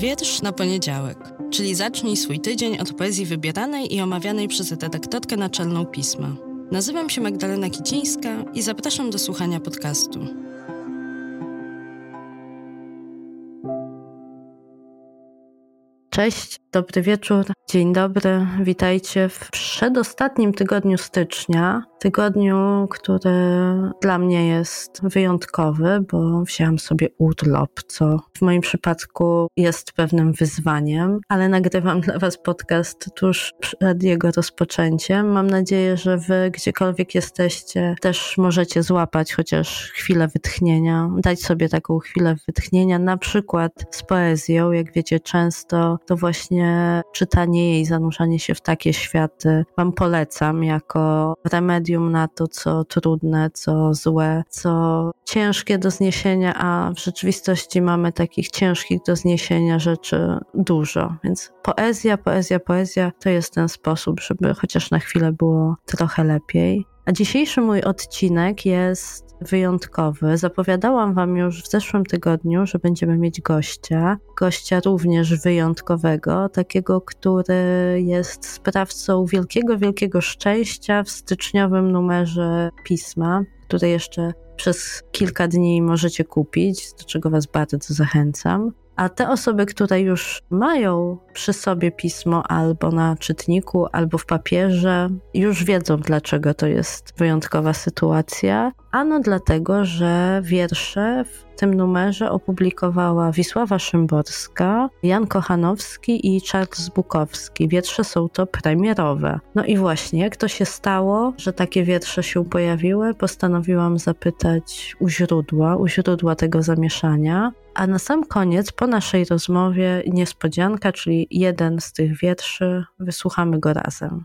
Wiersz na poniedziałek, czyli zacznij swój tydzień od poezji wybieranej i omawianej przez redaktorkę naczelną pisma. Nazywam się Magdalena Kicińska i zapraszam do słuchania podcastu. Cześć, dobry wieczór, dzień dobry. Witajcie w przedostatnim tygodniu stycznia. Tygodniu, który dla mnie jest wyjątkowy, bo wzięłam sobie urlop, co w moim przypadku jest pewnym wyzwaniem, ale nagrywam dla Was podcast tuż przed jego rozpoczęciem. Mam nadzieję, że Wy gdziekolwiek jesteście też możecie złapać chociaż chwilę wytchnienia, dać sobie taką chwilę wytchnienia, na przykład z poezją. Jak wiecie, często to właśnie czytanie jej, zanurzanie się w takie światy Wam polecam jako remedium na to, co trudne, co złe, co ciężkie do zniesienia, a w rzeczywistości mamy takich ciężkich do zniesienia rzeczy dużo. Więc poezja, poezja, poezja to jest ten sposób, żeby chociaż na chwilę było trochę lepiej. A dzisiejszy mój odcinek jest wyjątkowy. Zapowiadałam Wam już w zeszłym tygodniu, że będziemy mieć gościa. Gościa również wyjątkowego, takiego, który jest sprawcą wielkiego, wielkiego szczęścia w styczniowym numerze pisma, które jeszcze przez kilka dni możecie kupić, do czego Was bardzo zachęcam. A te osoby, które już mają przy sobie pismo albo na czytniku, albo w papierze, już wiedzą, dlaczego to jest wyjątkowa sytuacja. Ano dlatego, że wiersze w tym numerze opublikowała Wisława Szymborska, Jan Kochanowski i Charles Bukowski. Wiersze są to premierowe. No i właśnie, jak to się stało, że takie wiersze się pojawiły, postanowiłam zapytać u źródła, u źródła tego zamieszania. A na sam koniec, po naszej rozmowie, niespodzianka, czyli jeden z tych wierszy, wysłuchamy go razem.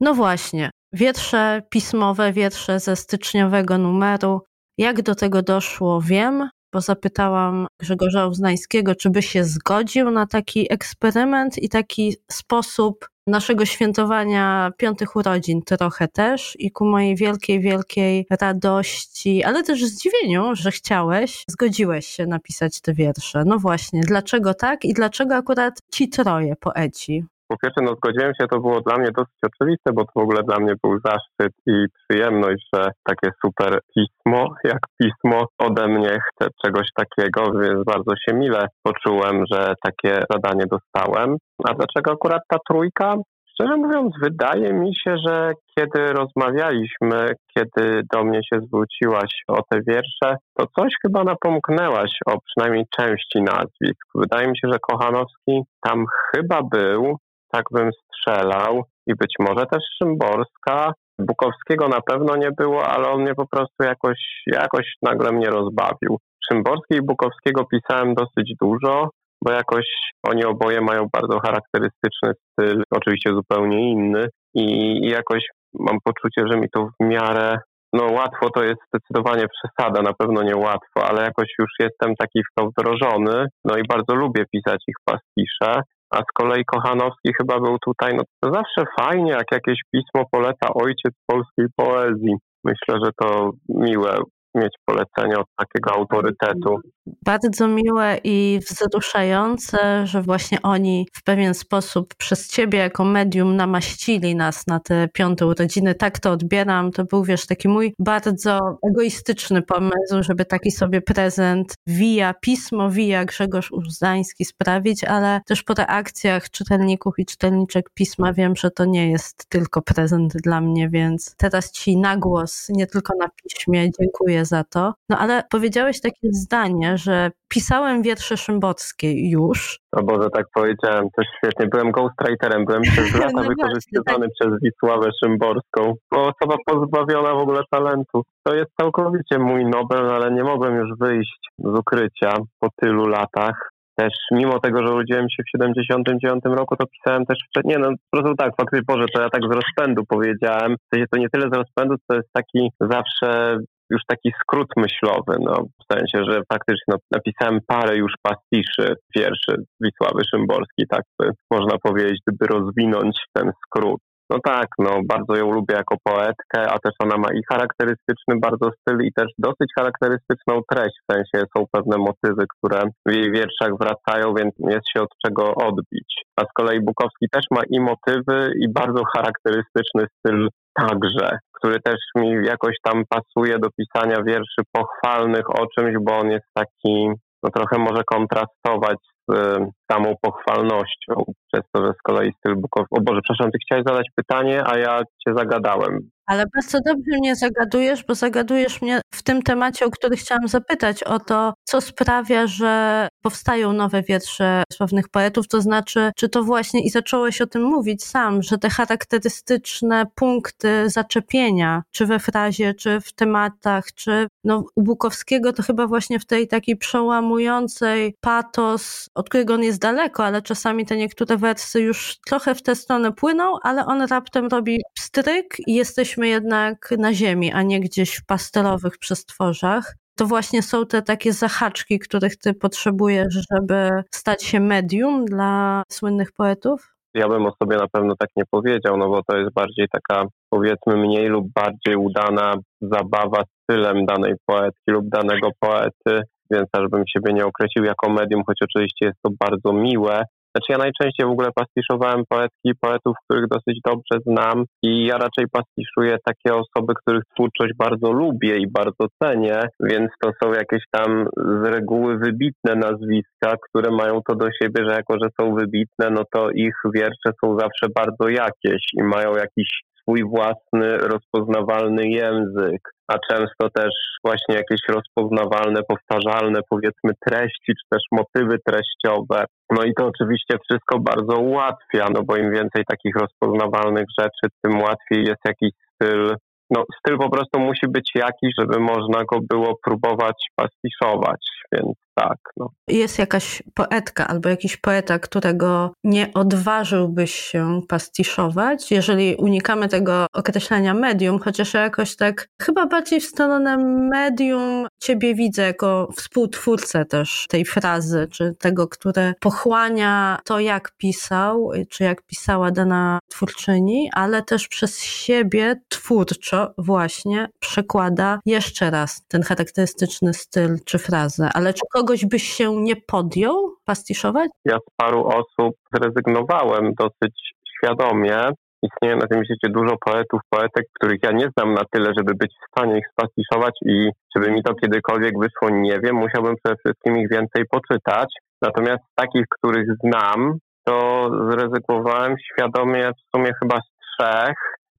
No właśnie, wiersze pismowe, wiersze ze styczniowego numeru. Jak do tego doszło, wiem, bo zapytałam Grzegorza Uznańskiego, czy by się zgodził na taki eksperyment i taki sposób naszego świętowania piątych urodzin trochę też i ku mojej wielkiej, wielkiej radości, ale też zdziwieniu, że chciałeś, zgodziłeś się napisać te wiersze. No właśnie, dlaczego tak i dlaczego akurat ci troje poeci? Po pierwsze, no zgodziłem się, to było dla mnie dosyć oczywiste, bo to w ogóle dla mnie był zaszczyt i przyjemność, że takie super pismo, jak pismo ode mnie chce czegoś takiego, więc bardzo się mile poczułem, że takie zadanie dostałem. A dlaczego akurat ta trójka? Szczerze mówiąc, wydaje mi się, że kiedy rozmawialiśmy, kiedy do mnie się zwróciłaś o te wiersze, to coś chyba napomknęłaś o przynajmniej części nazwisk. Wydaje mi się, że Kochanowski tam chyba był, tak bym strzelał. I być może też Szymborska. Bukowskiego na pewno nie było, ale on mnie po prostu jakoś, jakoś nagle mnie rozbawił. Szymborski i Bukowskiego pisałem dosyć dużo, bo jakoś oni oboje mają bardzo charakterystyczny styl, oczywiście zupełnie inny i jakoś mam poczucie, że mi to w miarę no łatwo to jest zdecydowanie przesada, na pewno nie łatwo, ale jakoś już jestem taki w to wdrożony, no i bardzo lubię pisać ich pastisze a z kolei Kochanowski chyba był tutaj, no to zawsze fajnie, jak jakieś pismo poleca ojciec polskiej poezji. Myślę, że to miłe mieć polecenie od takiego autorytetu. Bardzo miłe i wzruszające, że właśnie oni w pewien sposób przez ciebie jako medium namaścili nas na te piąte urodziny. Tak to odbieram. To był, wiesz, taki mój bardzo egoistyczny pomysł, żeby taki sobie prezent via pismo, via Grzegorz Uznański sprawić, ale też po reakcjach czytelników i czytelniczek pisma wiem, że to nie jest tylko prezent dla mnie, więc teraz ci na głos, nie tylko na piśmie, dziękuję za to. No ale powiedziałeś takie zdanie, że pisałem wiersze Szymborskie już. O Boże, tak powiedziałem, też świetnie. Byłem ghostwriterem, byłem przez lata no wykorzystywany tak. przez Wisławę Szymborską. Osoba pozbawiona w ogóle talentu. To jest całkowicie mój Nobel, ale nie mogłem już wyjść z ukrycia po tylu latach też mimo tego, że urodziłem się w 79 roku, to pisałem też wcześniej, nie no, po prostu tak, faktycznie, Boże, to ja tak z rozpędu powiedziałem, w sensie to nie tyle z rozpędu, to jest taki zawsze już taki skrót myślowy, no, w sensie, że faktycznie no, napisałem parę już pastiszy wierszy Wisławy Szymborskiej, tak by można powiedzieć, gdyby rozwinąć ten skrót. No tak, no bardzo ją lubię jako poetkę, a też ona ma i charakterystyczny bardzo styl i też dosyć charakterystyczną treść, w sensie są pewne motywy, które w jej wierszach wracają, więc jest się od czego odbić. A z kolei Bukowski też ma i motywy i bardzo charakterystyczny styl także, który też mi jakoś tam pasuje do pisania wierszy pochwalnych o czymś, bo on jest taki, no trochę może kontrastować z samą pochwalnością, przez to, że z kolei styl Bukowski... O Boże, przepraszam, ty chciałeś zadać pytanie, a ja cię zagadałem. Ale bardzo dobrze mnie zagadujesz, bo zagadujesz mnie w tym temacie, o który chciałam zapytać, o to, co sprawia, że powstają nowe wiersze sławnych poetów, to znaczy, czy to właśnie, i zacząłeś o tym mówić sam, że te charakterystyczne punkty zaczepienia, czy we frazie, czy w tematach, czy no, u Bukowskiego to chyba właśnie w tej takiej przełamującej patos, od którego on jest daleko, ale czasami te niektóre wersy już trochę w tę stronę płyną, ale on raptem robi stryk i jesteśmy jednak na ziemi, a nie gdzieś w pastelowych przestworzach. To właśnie są te takie zahaczki, których ty potrzebujesz, żeby stać się medium dla słynnych poetów? Ja bym o sobie na pewno tak nie powiedział, no bo to jest bardziej taka, powiedzmy, mniej lub bardziej udana zabawa stylem danej poetki lub danego poety, więc aż bym siebie nie określił jako medium, choć oczywiście jest to bardzo miłe, znaczy ja najczęściej w ogóle pastiszowałem poetki i poetów, których dosyć dobrze znam i ja raczej pastiszuję takie osoby, których twórczość bardzo lubię i bardzo cenię, więc to są jakieś tam z reguły wybitne nazwiska, które mają to do siebie, że jako, że są wybitne, no to ich wiersze są zawsze bardzo jakieś i mają jakiś swój własny, rozpoznawalny język, a często też właśnie jakieś rozpoznawalne, powtarzalne, powiedzmy, treści, czy też motywy treściowe. No i to oczywiście wszystko bardzo ułatwia, no bo im więcej takich rozpoznawalnych rzeczy, tym łatwiej jest jakiś styl no, styl po prostu musi być jakiś, żeby można go było próbować pastiszować, więc tak. No. Jest jakaś poetka albo jakiś poeta, którego nie odważyłbyś się pastiszować, jeżeli unikamy tego określenia medium, chociaż ja jakoś tak chyba bardziej w stronę medium ciebie widzę jako współtwórcę też tej frazy, czy tego, które pochłania to, jak pisał, czy jak pisała dana twórczyni, ale też przez siebie twórczo właśnie przekłada jeszcze raz ten charakterystyczny styl czy frazę. Ale czy kogoś byś się nie podjął pastiszować? Ja z paru osób zrezygnowałem dosyć świadomie. Istnieje na tym świecie dużo poetów, poetek, których ja nie znam na tyle, żeby być w stanie ich spastiszować i żeby mi to kiedykolwiek wyszło, nie wiem. Musiałbym przede wszystkim ich więcej poczytać. Natomiast takich, których znam, to zrezygnowałem świadomie w sumie chyba z trzech,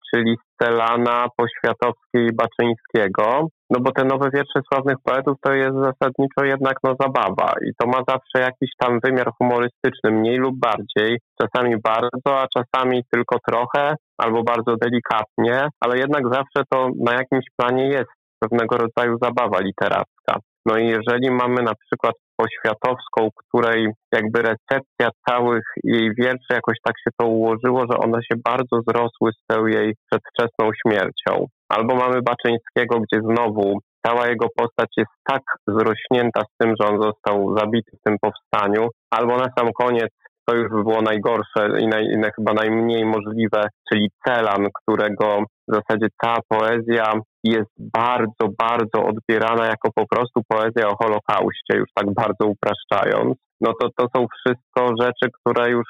czyli Stelana, Poświatowskiej i Baczyńskiego. No bo te nowe wiersze sławnych poetów to jest zasadniczo jednak no zabawa i to ma zawsze jakiś tam wymiar humorystyczny, mniej lub bardziej, czasami bardzo, a czasami tylko trochę albo bardzo delikatnie, ale jednak zawsze to na jakimś planie jest pewnego rodzaju zabawa literacka. No i jeżeli mamy na przykład poświatowską, której jakby recepcja całych jej wierszy jakoś tak się to ułożyło, że one się bardzo zrosły z tą jej przedwczesną śmiercią. Albo mamy Baczyńskiego, gdzie znowu cała jego postać jest tak zrośnięta z tym, że on został zabity w tym powstaniu, albo na sam koniec to już by było najgorsze i, naj, i chyba najmniej możliwe, czyli Celan, którego w zasadzie ta poezja jest bardzo, bardzo odbierana jako po prostu poezja o Holokauście, już tak bardzo upraszczając. No to to są wszystko rzeczy, które już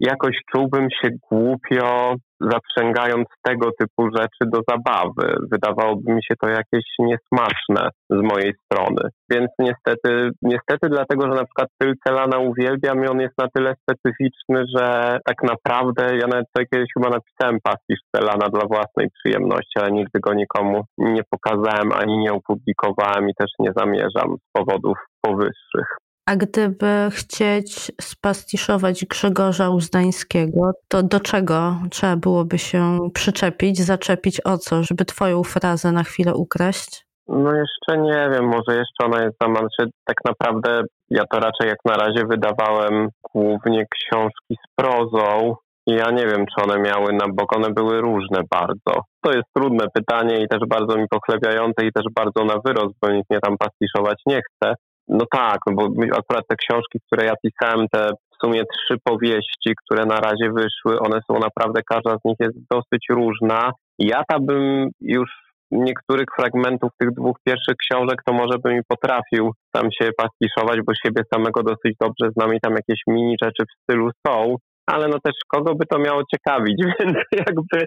jakoś czułbym się głupio zaprzęgając tego typu rzeczy do zabawy. Wydawałoby mi się to jakieś niesmaczne z mojej strony. Więc niestety, niestety dlatego, że na przykład styl Celana uwielbiam i on jest na tyle specyficzny, że tak naprawdę ja nawet sobie kiedyś chyba napisałem pastisz Celana dla własnej przyjemności, ale nigdy go nikomu nie pokazałem ani nie opublikowałem i też nie zamierzam z powodów powyższych. A gdyby chcieć spastiszować Grzegorza Uzdańskiego, to do czego trzeba byłoby się przyczepić, zaczepić o co, żeby twoją frazę na chwilę ukraść? No jeszcze nie wiem, może jeszcze ona jest za znaczy tak naprawdę ja to raczej jak na razie wydawałem głównie książki z prozą i ja nie wiem, czy one miały na bok, one były różne bardzo. To jest trudne pytanie i też bardzo mi pochlebiające i też bardzo na wyrost, bo nikt mnie tam pastiszować nie chce. No tak, no bo akurat te książki, które ja pisałem, te w sumie trzy powieści, które na razie wyszły. One są naprawdę, każda z nich jest dosyć różna. Ja tam bym już niektórych fragmentów tych dwóch pierwszych książek, to może bym i potrafił sam się pastiszować, bo siebie samego dosyć dobrze znam i tam jakieś mini rzeczy w stylu są ale no też kogo by to miało ciekawić, więc jakby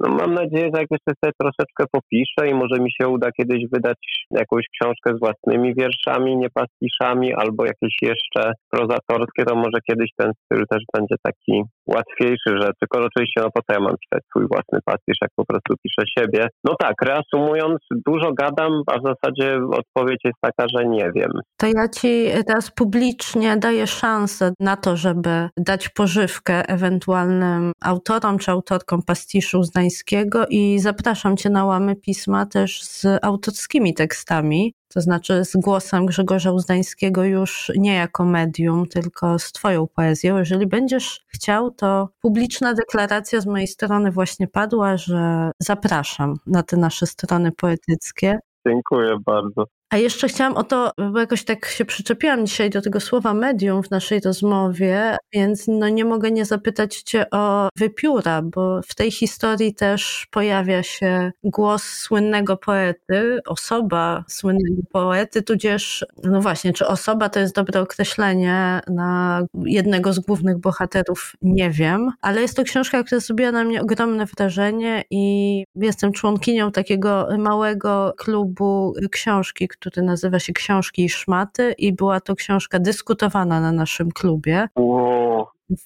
no mam nadzieję, że jak jeszcze sobie troszeczkę popiszę i może mi się uda kiedyś wydać jakąś książkę z własnymi wierszami, nie pastiszami, albo jakieś jeszcze prozatorskie, to może kiedyś ten styl też będzie taki łatwiejszy, że tylko oczywiście, no po co ja mam pisać swój własny pastisz, jak po prostu piszę siebie. No tak, reasumując, dużo gadam, a w zasadzie odpowiedź jest taka, że nie wiem. To ja ci teraz publicznie daję szansę na to, żeby dać pożywkę ewentualnym autorom czy autorkom pastiszu I zapraszam cię na łamy pisma też z autorskimi tekstami to znaczy z głosem Grzegorza Uzdańskiego już nie jako medium, tylko z Twoją poezją. Jeżeli będziesz chciał, to publiczna deklaracja z mojej strony właśnie padła, że zapraszam na te nasze strony poetyckie. Dziękuję bardzo. A jeszcze chciałam o to, bo jakoś tak się przyczepiłam dzisiaj do tego słowa medium w naszej rozmowie, więc no nie mogę nie zapytać Cię o wypióra, bo w tej historii też pojawia się głos słynnego poety, osoba słynnego poety, tudzież, no właśnie, czy osoba to jest dobre określenie na jednego z głównych bohaterów, nie wiem, ale jest to książka, która zrobiła na mnie ogromne wrażenie i jestem członkinią takiego małego klubu książki, który nazywa się Książki i Szmaty i była to książka dyskutowana na naszym klubie.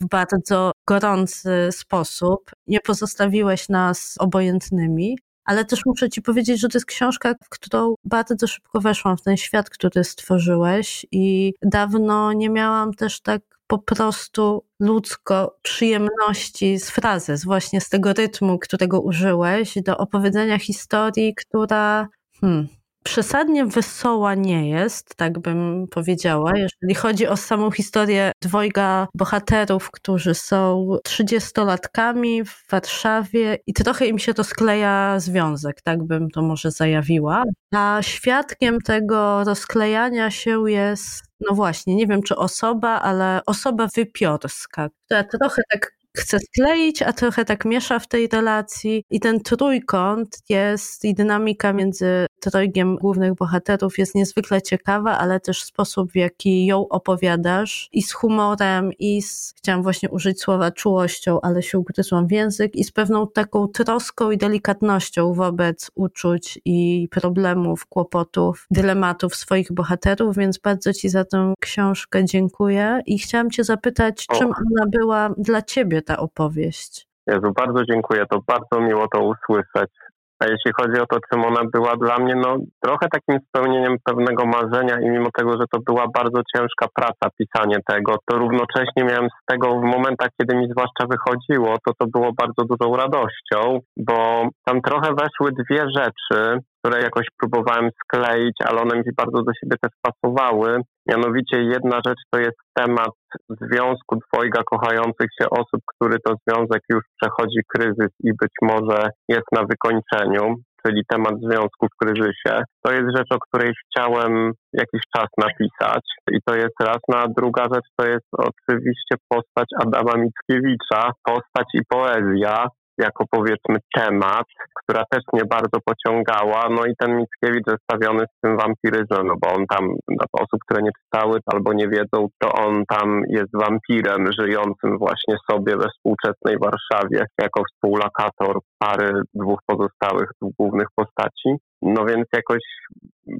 W bardzo gorący sposób. Nie pozostawiłeś nas obojętnymi. Ale też muszę Ci powiedzieć, że to jest książka, w którą bardzo szybko weszłam w ten świat, który stworzyłeś, i dawno nie miałam też tak po prostu ludzko przyjemności z frazy, z właśnie z tego rytmu, którego użyłeś, do opowiedzenia historii, która hmm, przesadnie wesoła nie jest, tak bym powiedziała, jeżeli chodzi o samą historię dwojga bohaterów, którzy są trzydziestolatkami w Warszawie i trochę im się to skleja związek, tak bym to może zajawiła. A świadkiem tego rozklejania się jest no właśnie, nie wiem czy osoba, ale osoba wypiorska, która trochę tak chce skleić, a trochę tak miesza w tej relacji. I ten trójkąt jest, i dynamika między trojgiem głównych bohaterów jest niezwykle ciekawa, ale też sposób, w jaki ją opowiadasz. I z humorem, i z, chciałam właśnie użyć słowa czułością, ale się ugryzłam w język, i z pewną taką troską i delikatnością wobec uczuć i problemów, kłopotów, dylematów swoich bohaterów, więc bardzo Ci za tę książkę dziękuję. I chciałam Cię zapytać, czym ona była dla Ciebie ta opowieść? Jezu, bardzo dziękuję, to bardzo miło to usłyszeć. A jeśli chodzi o to, czym ona była dla mnie, no trochę takim spełnieniem pewnego marzenia i mimo tego, że to była bardzo ciężka praca, pisanie tego, to równocześnie miałem z tego w momentach, kiedy mi zwłaszcza wychodziło, to to było bardzo dużą radością, bo tam trochę weszły dwie rzeczy, które jakoś próbowałem skleić, ale one mi bardzo do siebie też pasowały. Mianowicie jedna rzecz to jest temat związku dwojga kochających się osób, który to związek już przechodzi kryzys i być może jest na wykończeniu, czyli temat związku w kryzysie. To jest rzecz, o której chciałem jakiś czas napisać i to jest raz. No a druga rzecz to jest oczywiście postać Adama Mickiewicza, postać i poezja, jako powiedzmy temat, która też mnie bardzo pociągała. No i ten Mickiewicz zestawiony z tym wampiryzmem, no bo on tam, dla osób, które nie czytały albo nie wiedzą, to on tam jest wampirem żyjącym właśnie sobie we współczesnej Warszawie jako współlokator pary dwóch pozostałych głównych postaci. No więc jakoś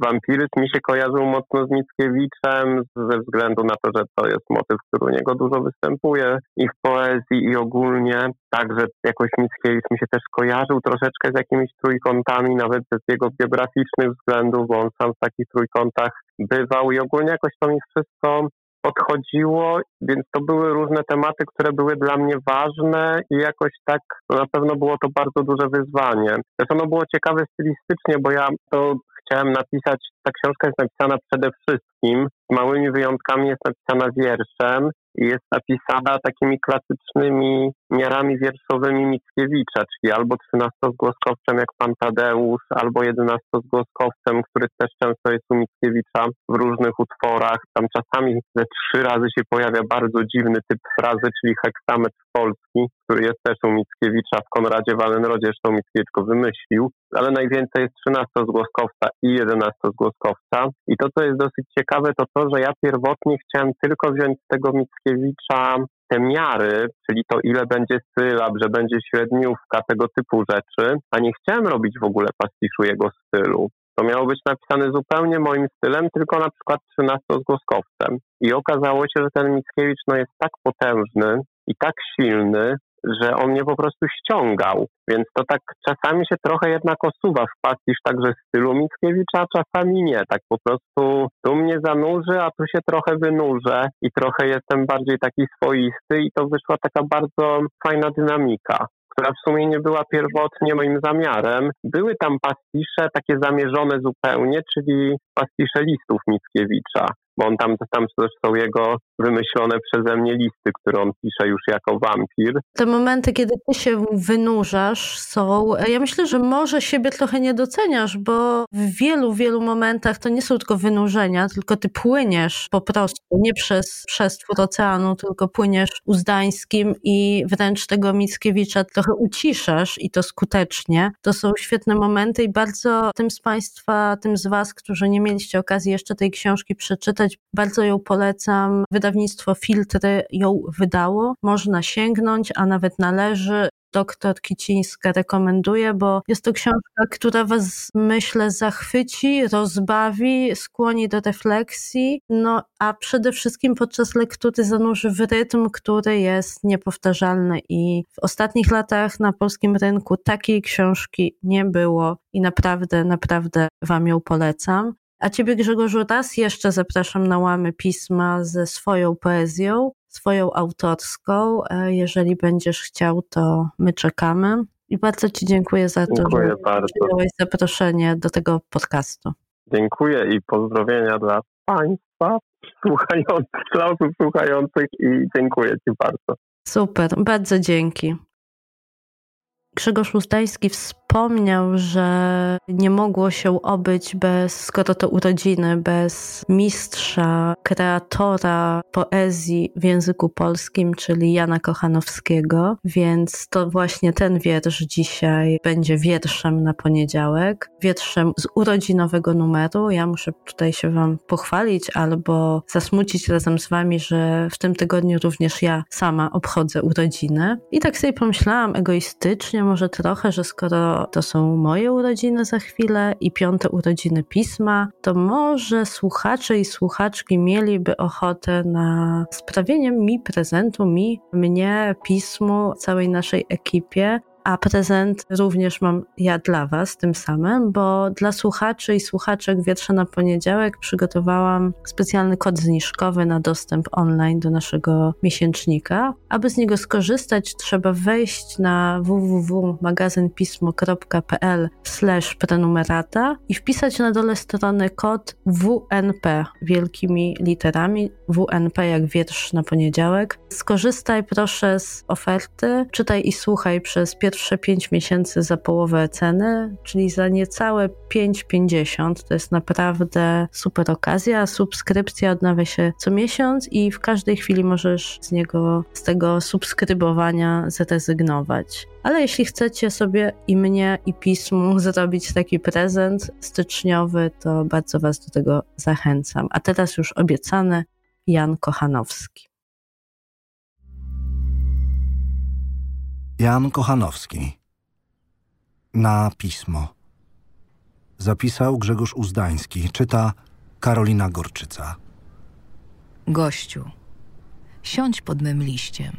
wampiryzm mi się kojarzył mocno z Mickiewiczem ze względu na to, że to jest motyw, który u niego dużo występuje i w poezji i ogólnie. Także jakoś Mickiewicz mi się też kojarzył troszeczkę z jakimiś trójkątami, nawet z jego biograficznych względów, bo on sam w takich trójkątach bywał i ogólnie jakoś to mi wszystko podchodziło, więc to były różne tematy, które były dla mnie ważne i jakoś tak no na pewno było to bardzo duże wyzwanie. Też ono było ciekawe stylistycznie, bo ja to chciałem napisać, ta książka jest napisana przede wszystkim, małymi wyjątkami jest napisana wierszem i jest napisana takimi klasycznymi miarami wierszowymi Mickiewicza, czyli albo trzynastozgłoskowcem jak pan Tadeusz, albo jedenastozgłoskowcem, który też często jest u Mickiewicza w różnych utworach. Tam czasami ze trzy razy się pojawia bardzo dziwny typ frazy, czyli heksametr polski, który jest też u Mickiewicza w Konradzie Wallenrodzie, zresztą Mickiewicz go wymyślił, ale najwięcej jest trzynastozgłoskowca i jedenastozgłoskowca. I to, co jest dosyć ciekawe, to to, że ja pierwotnie chciałem tylko wziąć z tego Mickiewicza te miary, czyli to ile będzie sylab, że będzie średniówka, tego typu rzeczy, a nie chciałem robić w ogóle pastiszu jego stylu. To miało być napisane zupełnie moim stylem, tylko na przykład trzynastozgłoskowcem. I okazało się, że ten Mickiewicz no, jest tak potężny i tak silny, że on mnie po prostu ściągał. Więc to tak czasami się trochę jednak osuwa w pastisz także stylu Mickiewicza, a czasami nie. Tak po prostu tu mnie zanurzy, a tu się trochę wynurzę i trochę jestem bardziej taki swoisty i to wyszła taka bardzo fajna dynamika która w sumie nie była pierwotnie moim zamiarem. Były tam pastisze takie zamierzone zupełnie, czyli pastisze listów Mickiewicza bo on tam, tam też jego wymyślone przeze mnie listy, które on pisze już jako wampir. Te momenty, kiedy ty się wynurzasz są, ja myślę, że może siebie trochę nie doceniasz, bo w wielu, wielu momentach to nie są tylko wynurzenia, tylko ty płyniesz po prostu, nie przez przestwór oceanu, tylko płyniesz uzdańskim i wręcz tego Mickiewicza trochę uciszasz i to skutecznie. To są świetne momenty i bardzo tym z Państwa, tym z Was, którzy nie mieliście okazji jeszcze tej książki przeczytać, bardzo ją polecam. Wydawnictwo Filtry ją wydało. Można sięgnąć, a nawet należy doktor Kicińska rekomenduje, bo jest to książka, która Was, myślę, zachwyci, rozbawi, skłoni do refleksji, no a przede wszystkim podczas lektury zanurzy w rytm, który jest niepowtarzalny i w ostatnich latach na polskim rynku takiej książki nie było i naprawdę, naprawdę Wam ją polecam. A Ciebie, Grzegorzu, raz jeszcze zapraszam na łamy pisma ze swoją poezją, swoją autorską. E, jeżeli będziesz chciał, to my czekamy. I bardzo Ci dziękuję za to, dziękuję że przyjąłeś zaproszenie do tego podcastu. Dziękuję i pozdrowienia dla Państwa słuchających, dla osób słuchających i dziękuję Ci bardzo. Super, bardzo dzięki. Grzegorz Ustański wspomniał, że nie mogło się obyć bez, skoro to urodziny, bez mistrza, kreatora poezji w języku polskim, czyli Jana Kochanowskiego, więc to właśnie ten wiersz dzisiaj będzie wierszem na poniedziałek, wierszem z urodzinowego numeru. Ja muszę tutaj się Wam pochwalić albo zasmucić razem z Wami, że w tym tygodniu również ja sama obchodzę urodziny. I tak sobie pomyślałam egoistycznie, może trochę, że skoro to są moje urodziny za chwilę i piąte urodziny pisma, to może słuchacze i słuchaczki mieliby ochotę na sprawienie mi prezentu, mi, mnie, pismu, całej naszej ekipie a prezent również mam ja dla Was tym samym, bo dla słuchaczy i słuchaczek wietrza na poniedziałek przygotowałam specjalny kod zniżkowy na dostęp online do naszego miesięcznika. Aby z niego skorzystać, trzeba wejść na www.magazynpismo.pl prenumerata i wpisać na dole strony kod WNP wielkimi literami WNP jak wietrz na poniedziałek. Skorzystaj proszę z oferty, czytaj i słuchaj przez pierwsze pierwsze 5 miesięcy za połowę ceny, czyli za niecałe 5,50. To jest naprawdę super okazja. Subskrypcja odnawia się co miesiąc i w każdej chwili możesz z niego, z tego subskrybowania zrezygnować. Ale jeśli chcecie sobie i mnie, i pismu zrobić taki prezent styczniowy, to bardzo Was do tego zachęcam. A teraz już obiecany Jan Kochanowski. Jan Kochanowski. Na pismo. Zapisał Grzegorz Uzdański. Czyta Karolina Gorczyca. Gościu, siądź pod mym liściem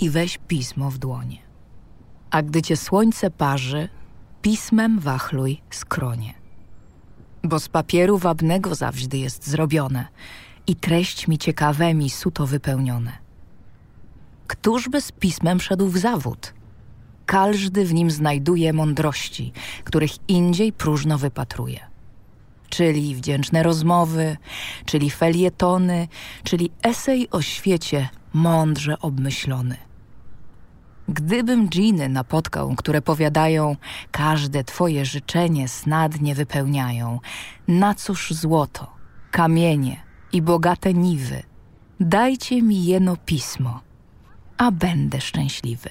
i weź pismo w dłonie. A gdy cię słońce parzy, pismem wachluj skronie. Bo z papieru wabnego zawsze jest zrobione i treść mi ciekawemi suto wypełnione. Któż by z pismem szedł w zawód – każdy w nim znajduje mądrości, których indziej próżno wypatruje. czyli wdzięczne rozmowy, czyli felietony, czyli esej o świecie mądrze obmyślony. Gdybym dżiny napotkał, które powiadają, każde twoje życzenie snadnie wypełniają, na cóż złoto, kamienie i bogate niwy, dajcie mi jeno pismo, a będę szczęśliwy.